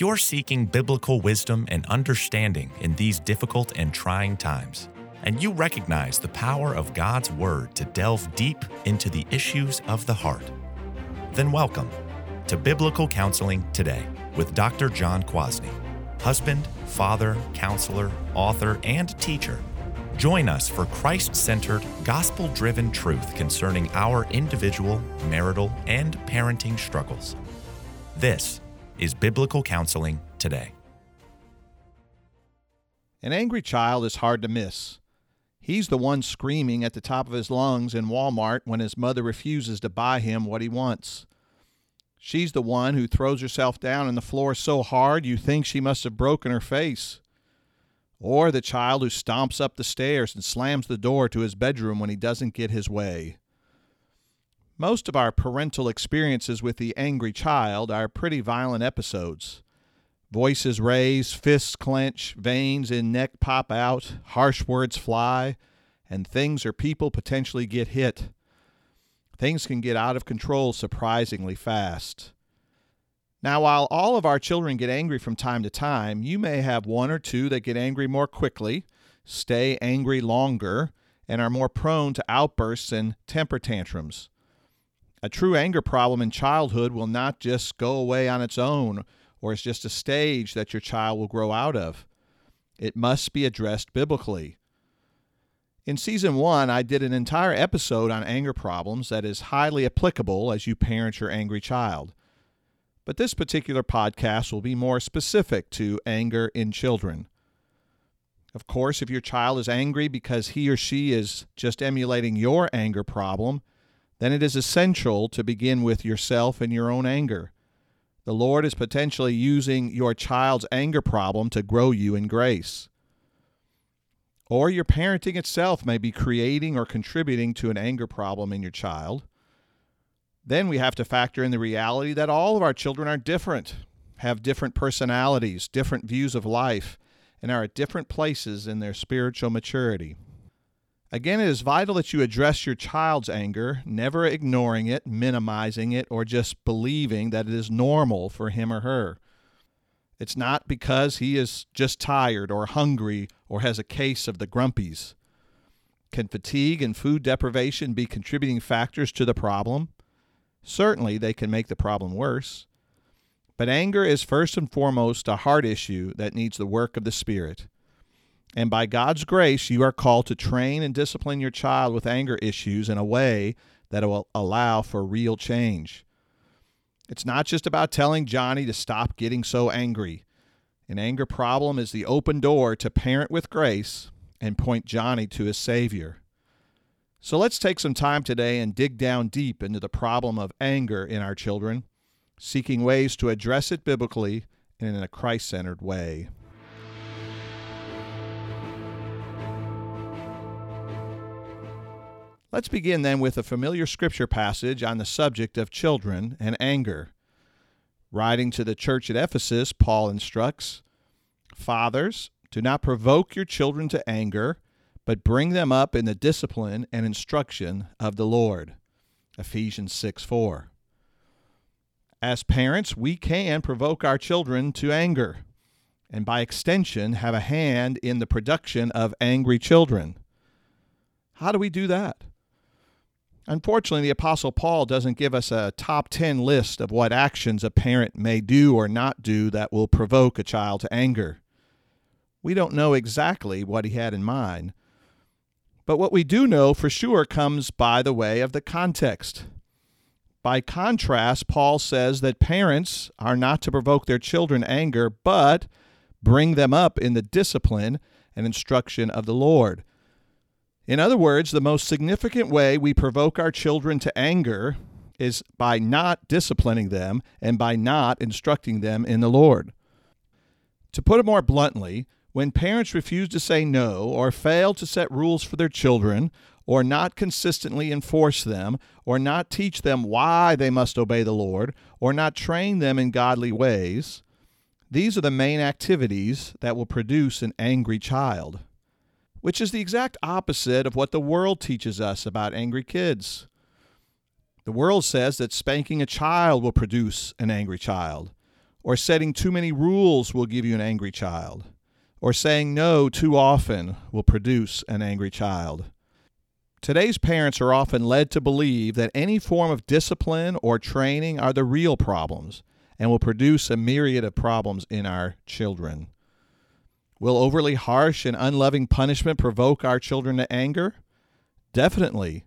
You're seeking biblical wisdom and understanding in these difficult and trying times, and you recognize the power of God's Word to delve deep into the issues of the heart, then welcome to Biblical Counseling Today with Dr. John Kwasny, husband, father, counselor, author, and teacher. Join us for Christ centered, gospel driven truth concerning our individual, marital, and parenting struggles. This is Biblical Counseling Today. An angry child is hard to miss. He's the one screaming at the top of his lungs in Walmart when his mother refuses to buy him what he wants. She's the one who throws herself down on the floor so hard you think she must have broken her face. Or the child who stomps up the stairs and slams the door to his bedroom when he doesn't get his way. Most of our parental experiences with the angry child are pretty violent episodes. Voices raise, fists clench, veins in neck pop out, harsh words fly, and things or people potentially get hit. Things can get out of control surprisingly fast. Now, while all of our children get angry from time to time, you may have one or two that get angry more quickly, stay angry longer, and are more prone to outbursts and temper tantrums. A true anger problem in childhood will not just go away on its own, or it's just a stage that your child will grow out of. It must be addressed biblically. In season one, I did an entire episode on anger problems that is highly applicable as you parent your angry child. But this particular podcast will be more specific to anger in children. Of course, if your child is angry because he or she is just emulating your anger problem, then it is essential to begin with yourself and your own anger. The Lord is potentially using your child's anger problem to grow you in grace. Or your parenting itself may be creating or contributing to an anger problem in your child. Then we have to factor in the reality that all of our children are different, have different personalities, different views of life, and are at different places in their spiritual maturity. Again, it is vital that you address your child's anger, never ignoring it, minimizing it, or just believing that it is normal for him or her. It's not because he is just tired or hungry or has a case of the grumpies. Can fatigue and food deprivation be contributing factors to the problem? Certainly, they can make the problem worse. But anger is first and foremost a heart issue that needs the work of the Spirit. And by God's grace, you are called to train and discipline your child with anger issues in a way that will allow for real change. It's not just about telling Johnny to stop getting so angry. An anger problem is the open door to parent with grace and point Johnny to his Savior. So let's take some time today and dig down deep into the problem of anger in our children, seeking ways to address it biblically and in a Christ centered way. Let's begin then with a familiar scripture passage on the subject of children and anger. Writing to the church at Ephesus, Paul instructs Fathers, do not provoke your children to anger, but bring them up in the discipline and instruction of the Lord. Ephesians 6 4. As parents, we can provoke our children to anger, and by extension, have a hand in the production of angry children. How do we do that? Unfortunately, the Apostle Paul doesn't give us a top 10 list of what actions a parent may do or not do that will provoke a child to anger. We don't know exactly what he had in mind. But what we do know for sure comes by the way of the context. By contrast, Paul says that parents are not to provoke their children anger, but bring them up in the discipline and instruction of the Lord. In other words, the most significant way we provoke our children to anger is by not disciplining them and by not instructing them in the Lord. To put it more bluntly, when parents refuse to say no or fail to set rules for their children or not consistently enforce them or not teach them why they must obey the Lord or not train them in godly ways, these are the main activities that will produce an angry child which is the exact opposite of what the world teaches us about angry kids. The world says that spanking a child will produce an angry child, or setting too many rules will give you an angry child, or saying no too often will produce an angry child. Today's parents are often led to believe that any form of discipline or training are the real problems and will produce a myriad of problems in our children. Will overly harsh and unloving punishment provoke our children to anger? Definitely.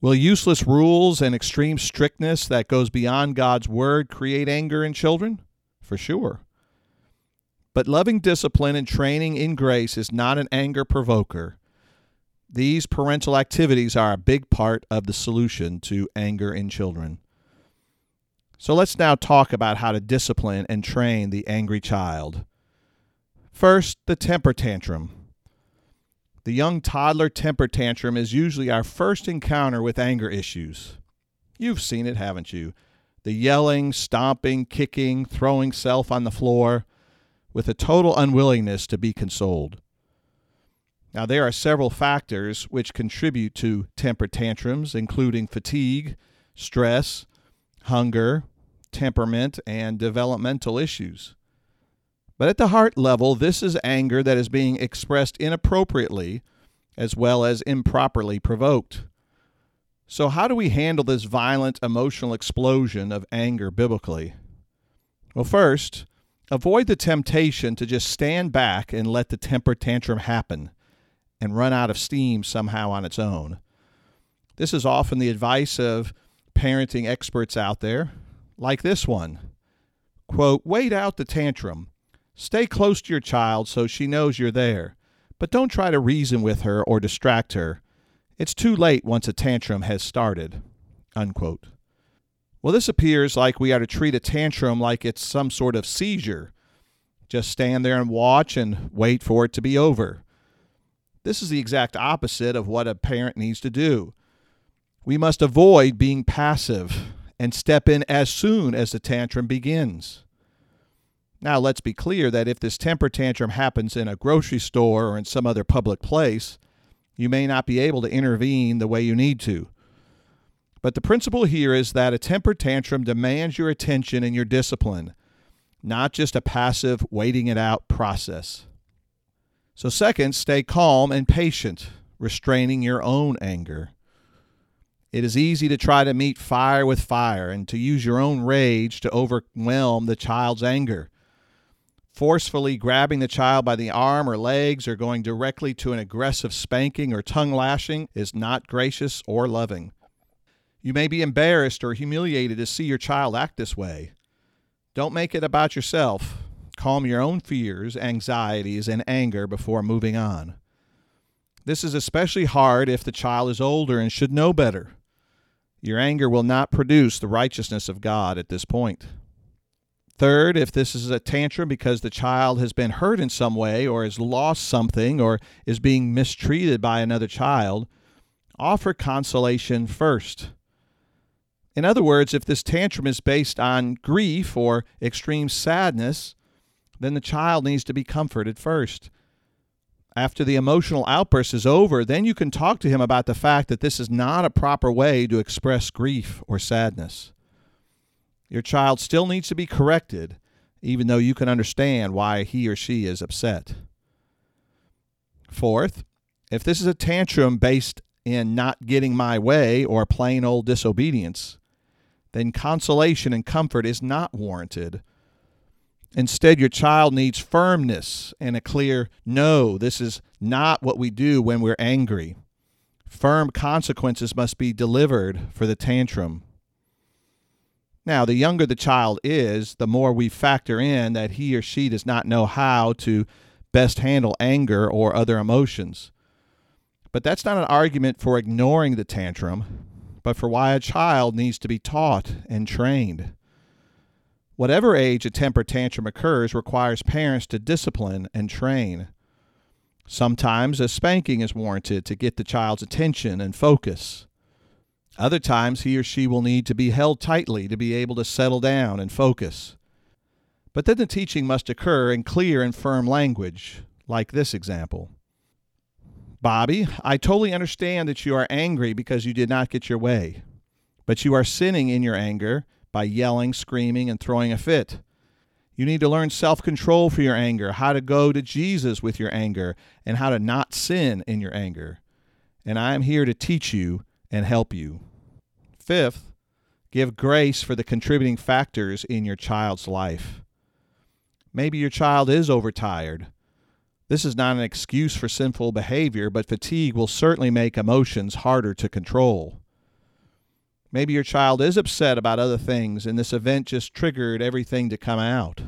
Will useless rules and extreme strictness that goes beyond God's word create anger in children? For sure. But loving discipline and training in grace is not an anger provoker. These parental activities are a big part of the solution to anger in children. So let's now talk about how to discipline and train the angry child. First, the temper tantrum. The young toddler temper tantrum is usually our first encounter with anger issues. You've seen it, haven't you? The yelling, stomping, kicking, throwing self on the floor, with a total unwillingness to be consoled. Now, there are several factors which contribute to temper tantrums, including fatigue, stress, hunger, temperament, and developmental issues. But at the heart level, this is anger that is being expressed inappropriately as well as improperly provoked. So, how do we handle this violent emotional explosion of anger biblically? Well, first, avoid the temptation to just stand back and let the temper tantrum happen and run out of steam somehow on its own. This is often the advice of parenting experts out there, like this one. Quote, wait out the tantrum Stay close to your child so she knows you're there, but don't try to reason with her or distract her. It's too late once a tantrum has started. Unquote. Well, this appears like we are to treat a tantrum like it's some sort of seizure. Just stand there and watch and wait for it to be over. This is the exact opposite of what a parent needs to do. We must avoid being passive and step in as soon as the tantrum begins. Now, let's be clear that if this temper tantrum happens in a grocery store or in some other public place, you may not be able to intervene the way you need to. But the principle here is that a temper tantrum demands your attention and your discipline, not just a passive waiting it out process. So, second, stay calm and patient, restraining your own anger. It is easy to try to meet fire with fire and to use your own rage to overwhelm the child's anger forcefully grabbing the child by the arm or legs or going directly to an aggressive spanking or tongue lashing is not gracious or loving. You may be embarrassed or humiliated to see your child act this way. Don't make it about yourself. Calm your own fears, anxieties, and anger before moving on. This is especially hard if the child is older and should know better. Your anger will not produce the righteousness of God at this point. Third, if this is a tantrum because the child has been hurt in some way or has lost something or is being mistreated by another child, offer consolation first. In other words, if this tantrum is based on grief or extreme sadness, then the child needs to be comforted first. After the emotional outburst is over, then you can talk to him about the fact that this is not a proper way to express grief or sadness. Your child still needs to be corrected, even though you can understand why he or she is upset. Fourth, if this is a tantrum based in not getting my way or plain old disobedience, then consolation and comfort is not warranted. Instead, your child needs firmness and a clear no, this is not what we do when we're angry. Firm consequences must be delivered for the tantrum. Now, the younger the child is, the more we factor in that he or she does not know how to best handle anger or other emotions. But that's not an argument for ignoring the tantrum, but for why a child needs to be taught and trained. Whatever age a temper tantrum occurs requires parents to discipline and train. Sometimes a spanking is warranted to get the child's attention and focus. Other times, he or she will need to be held tightly to be able to settle down and focus. But then the teaching must occur in clear and firm language, like this example. Bobby, I totally understand that you are angry because you did not get your way, but you are sinning in your anger by yelling, screaming, and throwing a fit. You need to learn self control for your anger, how to go to Jesus with your anger, and how to not sin in your anger. And I am here to teach you and help you. Fifth, give grace for the contributing factors in your child's life. Maybe your child is overtired. This is not an excuse for sinful behavior, but fatigue will certainly make emotions harder to control. Maybe your child is upset about other things, and this event just triggered everything to come out.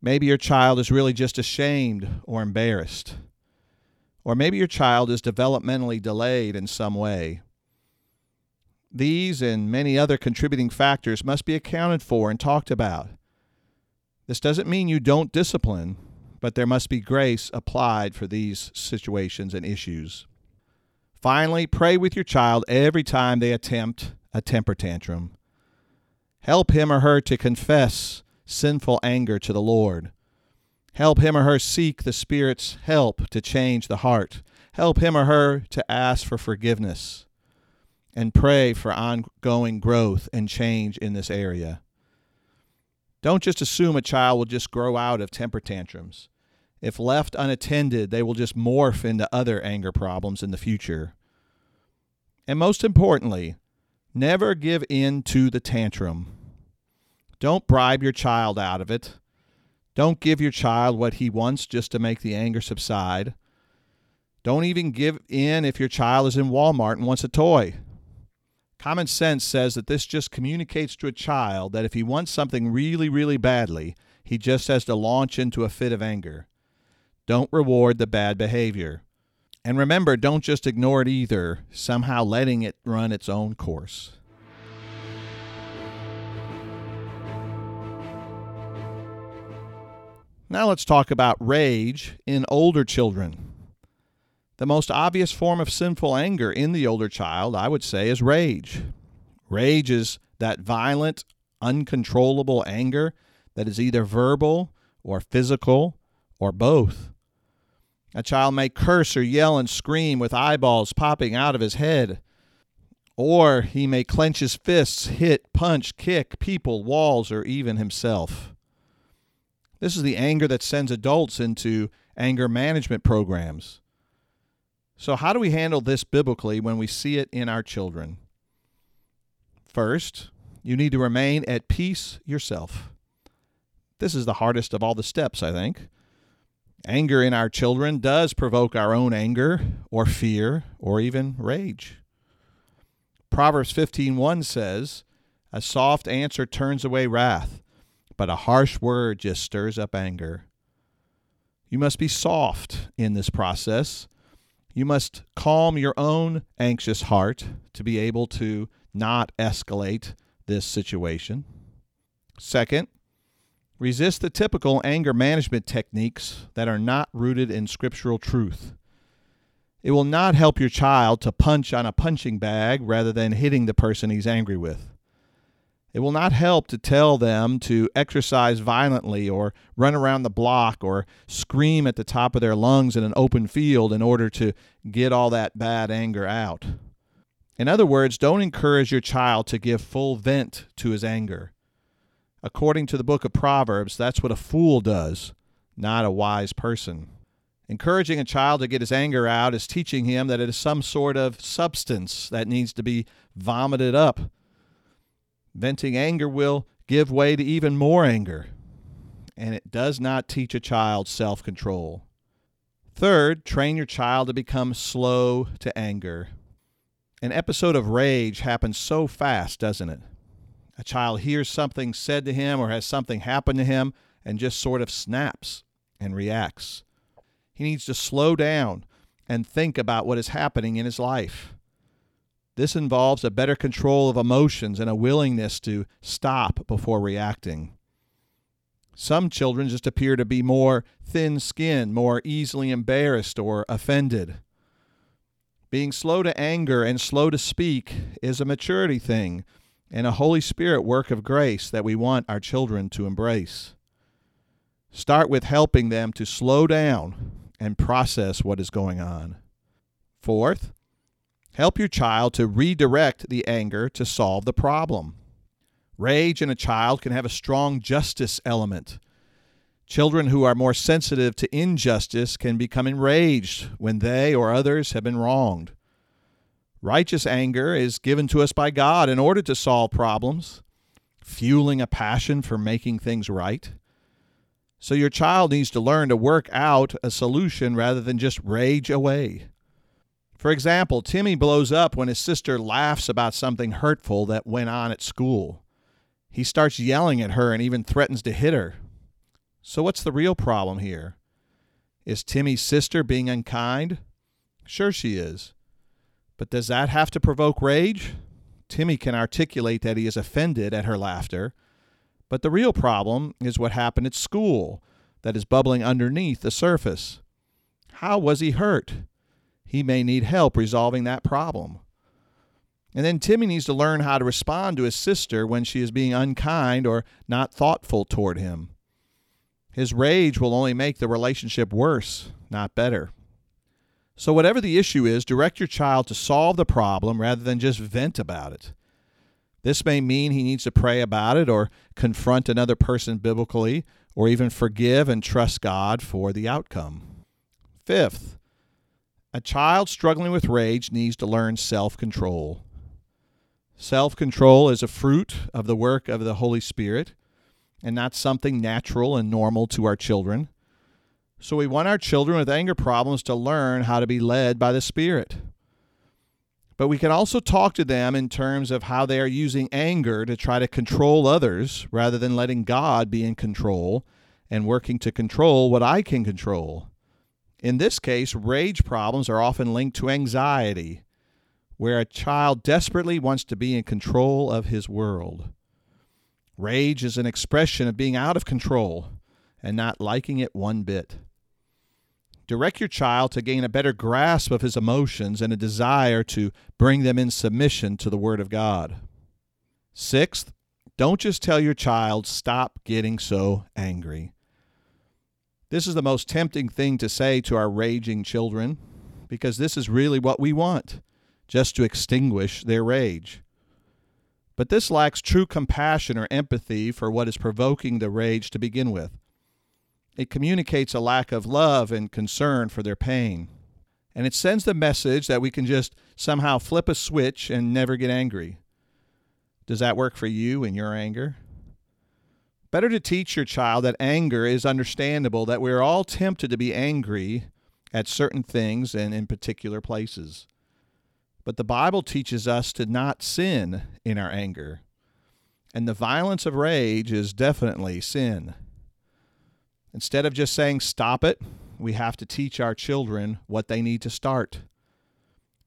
Maybe your child is really just ashamed or embarrassed. Or maybe your child is developmentally delayed in some way. These and many other contributing factors must be accounted for and talked about. This doesn't mean you don't discipline, but there must be grace applied for these situations and issues. Finally, pray with your child every time they attempt a temper tantrum. Help him or her to confess sinful anger to the Lord. Help him or her seek the Spirit's help to change the heart. Help him or her to ask for forgiveness and pray for ongoing growth and change in this area. Don't just assume a child will just grow out of temper tantrums. If left unattended, they will just morph into other anger problems in the future. And most importantly, never give in to the tantrum. Don't bribe your child out of it. Don't give your child what he wants just to make the anger subside. Don't even give in if your child is in Walmart and wants a toy. Common sense says that this just communicates to a child that if he wants something really, really badly, he just has to launch into a fit of anger. Don't reward the bad behavior. And remember, don't just ignore it either, somehow letting it run its own course. Now let's talk about rage in older children. The most obvious form of sinful anger in the older child, I would say, is rage. Rage is that violent, uncontrollable anger that is either verbal or physical or both. A child may curse or yell and scream with eyeballs popping out of his head. Or he may clench his fists, hit, punch, kick people, walls, or even himself. This is the anger that sends adults into anger management programs. So, how do we handle this biblically when we see it in our children? First, you need to remain at peace yourself. This is the hardest of all the steps, I think. Anger in our children does provoke our own anger or fear or even rage. Proverbs 15:1 says, "A soft answer turns away wrath, but a harsh word just stirs up anger." You must be soft in this process. You must calm your own anxious heart to be able to not escalate this situation. Second, Resist the typical anger management techniques that are not rooted in scriptural truth. It will not help your child to punch on a punching bag rather than hitting the person he's angry with. It will not help to tell them to exercise violently or run around the block or scream at the top of their lungs in an open field in order to get all that bad anger out. In other words, don't encourage your child to give full vent to his anger. According to the book of Proverbs, that's what a fool does, not a wise person. Encouraging a child to get his anger out is teaching him that it is some sort of substance that needs to be vomited up. Venting anger will give way to even more anger, and it does not teach a child self control. Third, train your child to become slow to anger. An episode of rage happens so fast, doesn't it? a child hears something said to him or has something happen to him and just sort of snaps and reacts. He needs to slow down and think about what is happening in his life. This involves a better control of emotions and a willingness to stop before reacting. Some children just appear to be more thin skinned, more easily embarrassed or offended. Being slow to anger and slow to speak is a maturity thing and a Holy Spirit work of grace that we want our children to embrace. Start with helping them to slow down and process what is going on. Fourth, help your child to redirect the anger to solve the problem. Rage in a child can have a strong justice element. Children who are more sensitive to injustice can become enraged when they or others have been wronged. Righteous anger is given to us by God in order to solve problems, fueling a passion for making things right. So your child needs to learn to work out a solution rather than just rage away. For example, Timmy blows up when his sister laughs about something hurtful that went on at school. He starts yelling at her and even threatens to hit her. So, what's the real problem here? Is Timmy's sister being unkind? Sure, she is. But does that have to provoke rage? Timmy can articulate that he is offended at her laughter, but the real problem is what happened at school that is bubbling underneath the surface. How was he hurt? He may need help resolving that problem. And then Timmy needs to learn how to respond to his sister when she is being unkind or not thoughtful toward him. His rage will only make the relationship worse, not better. So, whatever the issue is, direct your child to solve the problem rather than just vent about it. This may mean he needs to pray about it or confront another person biblically or even forgive and trust God for the outcome. Fifth, a child struggling with rage needs to learn self control. Self control is a fruit of the work of the Holy Spirit and not something natural and normal to our children. So we want our children with anger problems to learn how to be led by the Spirit. But we can also talk to them in terms of how they are using anger to try to control others rather than letting God be in control and working to control what I can control. In this case, rage problems are often linked to anxiety, where a child desperately wants to be in control of his world. Rage is an expression of being out of control and not liking it one bit. Direct your child to gain a better grasp of his emotions and a desire to bring them in submission to the Word of God. Sixth, don't just tell your child, stop getting so angry. This is the most tempting thing to say to our raging children because this is really what we want just to extinguish their rage. But this lacks true compassion or empathy for what is provoking the rage to begin with. It communicates a lack of love and concern for their pain. And it sends the message that we can just somehow flip a switch and never get angry. Does that work for you in your anger? Better to teach your child that anger is understandable, that we are all tempted to be angry at certain things and in particular places. But the Bible teaches us to not sin in our anger. And the violence of rage is definitely sin. Instead of just saying, stop it, we have to teach our children what they need to start.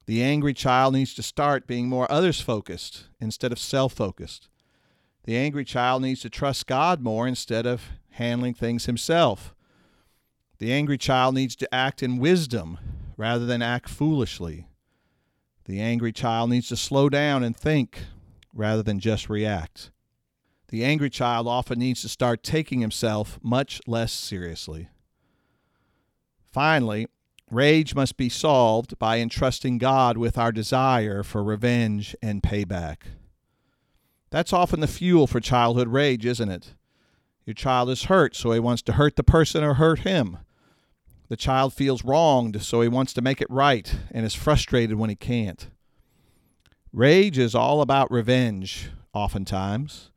The angry child needs to start being more others focused instead of self focused. The angry child needs to trust God more instead of handling things himself. The angry child needs to act in wisdom rather than act foolishly. The angry child needs to slow down and think rather than just react the angry child often needs to start taking himself much less seriously. Finally, rage must be solved by entrusting God with our desire for revenge and payback. That's often the fuel for childhood rage, isn't it? Your child is hurt, so he wants to hurt the person or hurt him. The child feels wronged, so he wants to make it right and is frustrated when he can't. Rage is all about revenge, oftentimes.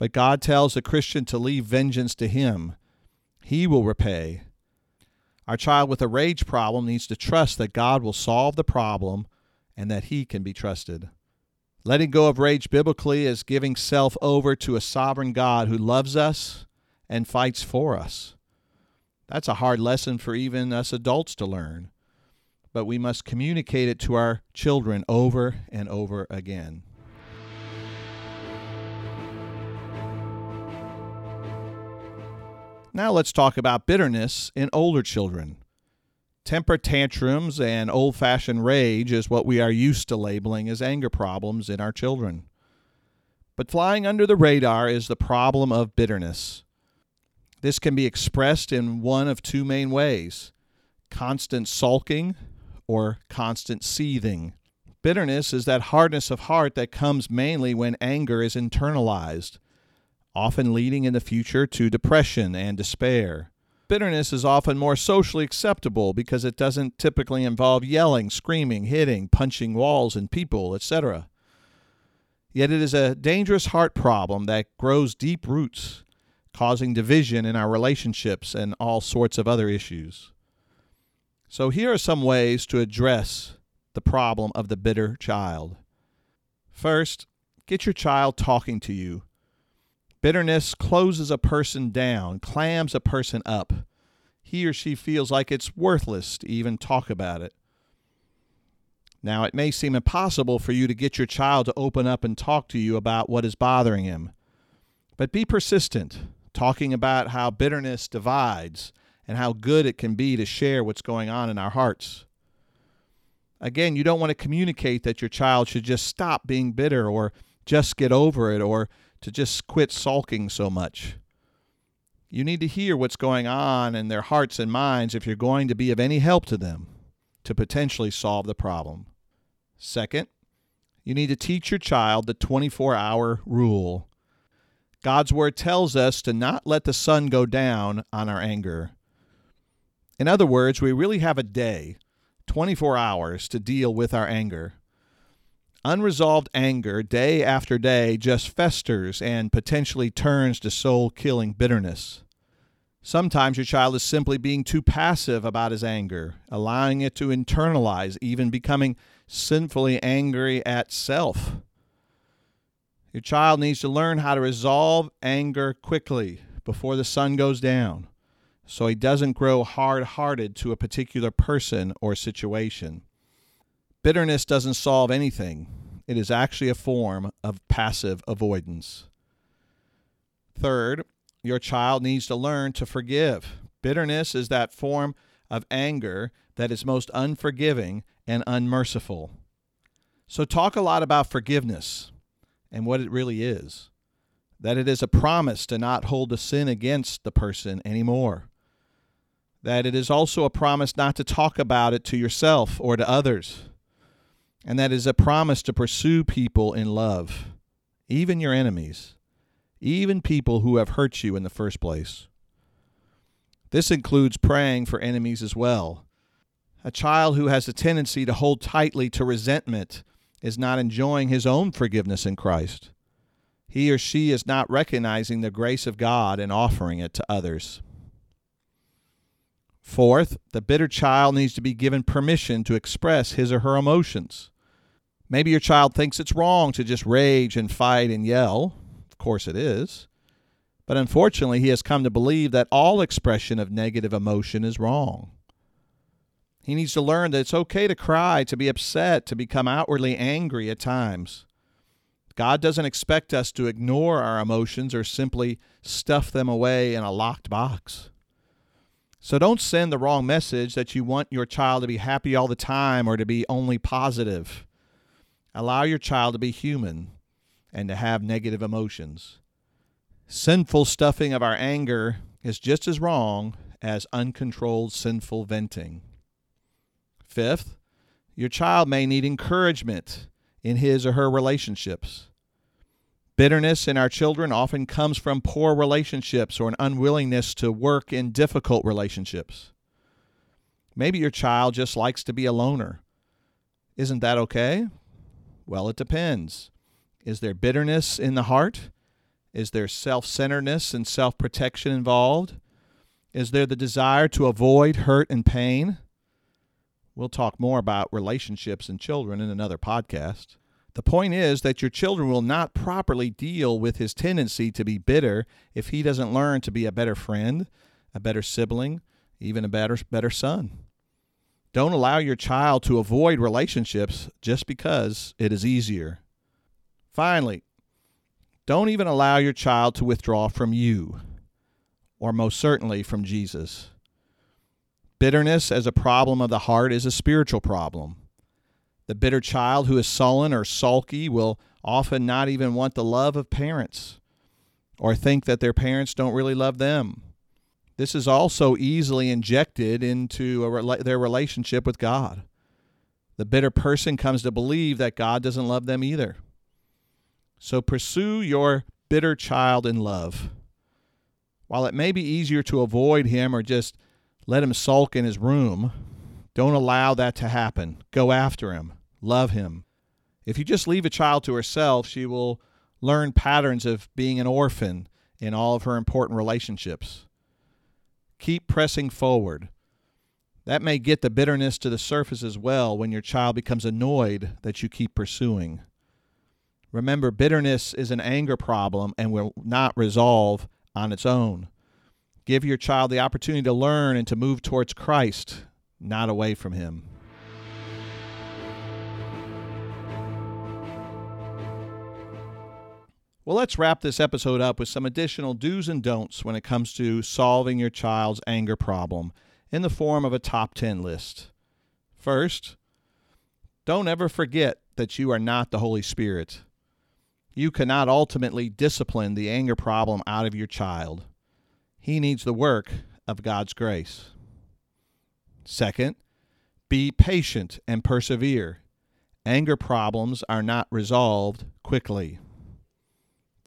But God tells the Christian to leave vengeance to Him. He will repay. Our child with a rage problem needs to trust that God will solve the problem and that He can be trusted. Letting go of rage biblically is giving self over to a sovereign God who loves us and fights for us. That's a hard lesson for even us adults to learn, but we must communicate it to our children over and over again. Now let's talk about bitterness in older children. Temper tantrums and old fashioned rage is what we are used to labeling as anger problems in our children. But flying under the radar is the problem of bitterness. This can be expressed in one of two main ways constant sulking or constant seething. Bitterness is that hardness of heart that comes mainly when anger is internalized, often leading in the future to depression and despair. Bitterness is often more socially acceptable because it doesn't typically involve yelling, screaming, hitting, punching walls and people, etc. Yet it is a dangerous heart problem that grows deep roots, causing division in our relationships and all sorts of other issues. So, here are some ways to address the problem of the bitter child. First, get your child talking to you. Bitterness closes a person down, clams a person up. He or she feels like it's worthless to even talk about it. Now, it may seem impossible for you to get your child to open up and talk to you about what is bothering him, but be persistent, talking about how bitterness divides and how good it can be to share what's going on in our hearts. Again, you don't want to communicate that your child should just stop being bitter or just get over it or to just quit sulking so much. You need to hear what's going on in their hearts and minds if you're going to be of any help to them to potentially solve the problem. Second, you need to teach your child the 24 hour rule. God's word tells us to not let the sun go down on our anger. In other words, we really have a day, 24 hours, to deal with our anger. Unresolved anger, day after day, just festers and potentially turns to soul killing bitterness. Sometimes your child is simply being too passive about his anger, allowing it to internalize, even becoming sinfully angry at self. Your child needs to learn how to resolve anger quickly before the sun goes down so he doesn't grow hard hearted to a particular person or situation. Bitterness doesn't solve anything, it is actually a form of passive avoidance. Third, your child needs to learn to forgive. Bitterness is that form of anger that is most unforgiving and unmerciful. So, talk a lot about forgiveness and what it really is that it is a promise to not hold a sin against the person anymore, that it is also a promise not to talk about it to yourself or to others, and that is a promise to pursue people in love, even your enemies even people who have hurt you in the first place. This includes praying for enemies as well. A child who has a tendency to hold tightly to resentment is not enjoying his own forgiveness in Christ. He or she is not recognizing the grace of God and offering it to others. Fourth, the bitter child needs to be given permission to express his or her emotions. Maybe your child thinks it's wrong to just rage and fight and yell. Of course, it is. But unfortunately, he has come to believe that all expression of negative emotion is wrong. He needs to learn that it's okay to cry, to be upset, to become outwardly angry at times. God doesn't expect us to ignore our emotions or simply stuff them away in a locked box. So don't send the wrong message that you want your child to be happy all the time or to be only positive. Allow your child to be human and to have negative emotions. Sinful stuffing of our anger is just as wrong as uncontrolled sinful venting. Fifth, your child may need encouragement in his or her relationships. Bitterness in our children often comes from poor relationships or an unwillingness to work in difficult relationships. Maybe your child just likes to be a loner. Isn't that okay? Well, it depends. Is there bitterness in the heart? Is there self centeredness and self protection involved? Is there the desire to avoid hurt and pain? We'll talk more about relationships and children in another podcast. The point is that your children will not properly deal with his tendency to be bitter if he doesn't learn to be a better friend, a better sibling, even a better better son. Don't allow your child to avoid relationships just because it is easier. Finally, don't even allow your child to withdraw from you, or most certainly from Jesus. Bitterness as a problem of the heart is a spiritual problem. The bitter child who is sullen or sulky will often not even want the love of parents or think that their parents don't really love them. This is also easily injected into a, their relationship with God. the bitter person comes to believe that God doesn't love them either. So pursue your bitter child in love. While it may be easier to avoid him or just let him sulk in his room, don't allow that to happen. Go after him. Love him. If you just leave a child to herself, she will learn patterns of being an orphan in all of her important relationships. Keep pressing forward. That may get the bitterness to the surface as well when your child becomes annoyed that you keep pursuing. Remember, bitterness is an anger problem and will not resolve on its own. Give your child the opportunity to learn and to move towards Christ, not away from Him. Well, let's wrap this episode up with some additional do's and don'ts when it comes to solving your child's anger problem in the form of a top 10 list. First, don't ever forget that you are not the Holy Spirit. You cannot ultimately discipline the anger problem out of your child. He needs the work of God's grace. Second, be patient and persevere. Anger problems are not resolved quickly.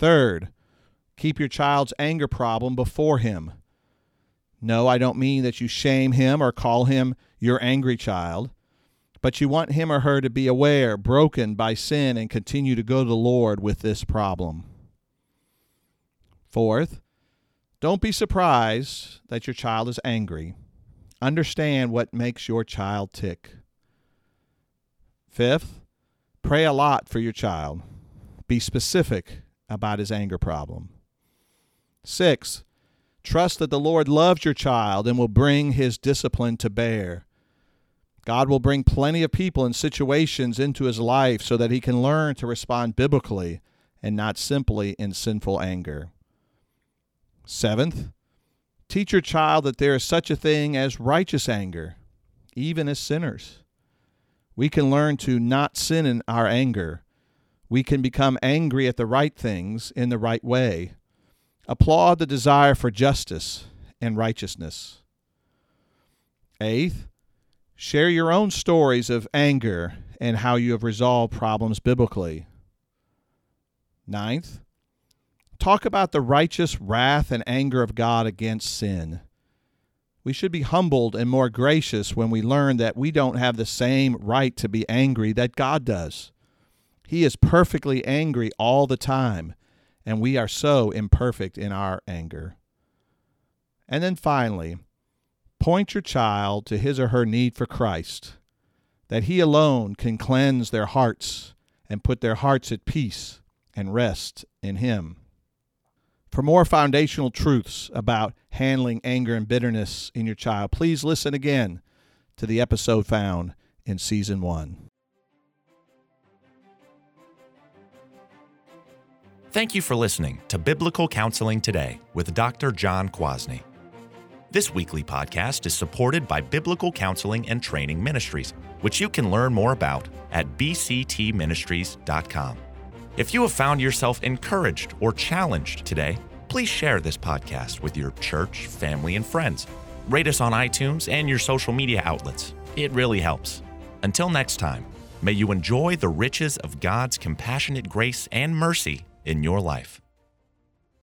Third, keep your child's anger problem before him. No, I don't mean that you shame him or call him your angry child, but you want him or her to be aware, broken by sin, and continue to go to the Lord with this problem. Fourth, don't be surprised that your child is angry. Understand what makes your child tick. Fifth, pray a lot for your child. Be specific about his anger problem. Six, trust that the Lord loves your child and will bring his discipline to bear. God will bring plenty of people and situations into his life so that he can learn to respond biblically and not simply in sinful anger. Seventh, teach your child that there is such a thing as righteous anger, even as sinners. We can learn to not sin in our anger we can become angry at the right things in the right way. Applaud the desire for justice and righteousness. Eighth, share your own stories of anger and how you have resolved problems biblically. Ninth, talk about the righteous wrath and anger of God against sin. We should be humbled and more gracious when we learn that we don't have the same right to be angry that God does. He is perfectly angry all the time, and we are so imperfect in our anger. And then finally, point your child to his or her need for Christ, that he alone can cleanse their hearts and put their hearts at peace and rest in him. For more foundational truths about handling anger and bitterness in your child, please listen again to the episode found in season one. Thank you for listening to Biblical Counseling Today with Dr. John Kwasny. This weekly podcast is supported by Biblical Counseling and Training Ministries, which you can learn more about at bctministries.com. If you have found yourself encouraged or challenged today, please share this podcast with your church, family, and friends. Rate us on iTunes and your social media outlets. It really helps. Until next time, may you enjoy the riches of God's compassionate grace and mercy in your life.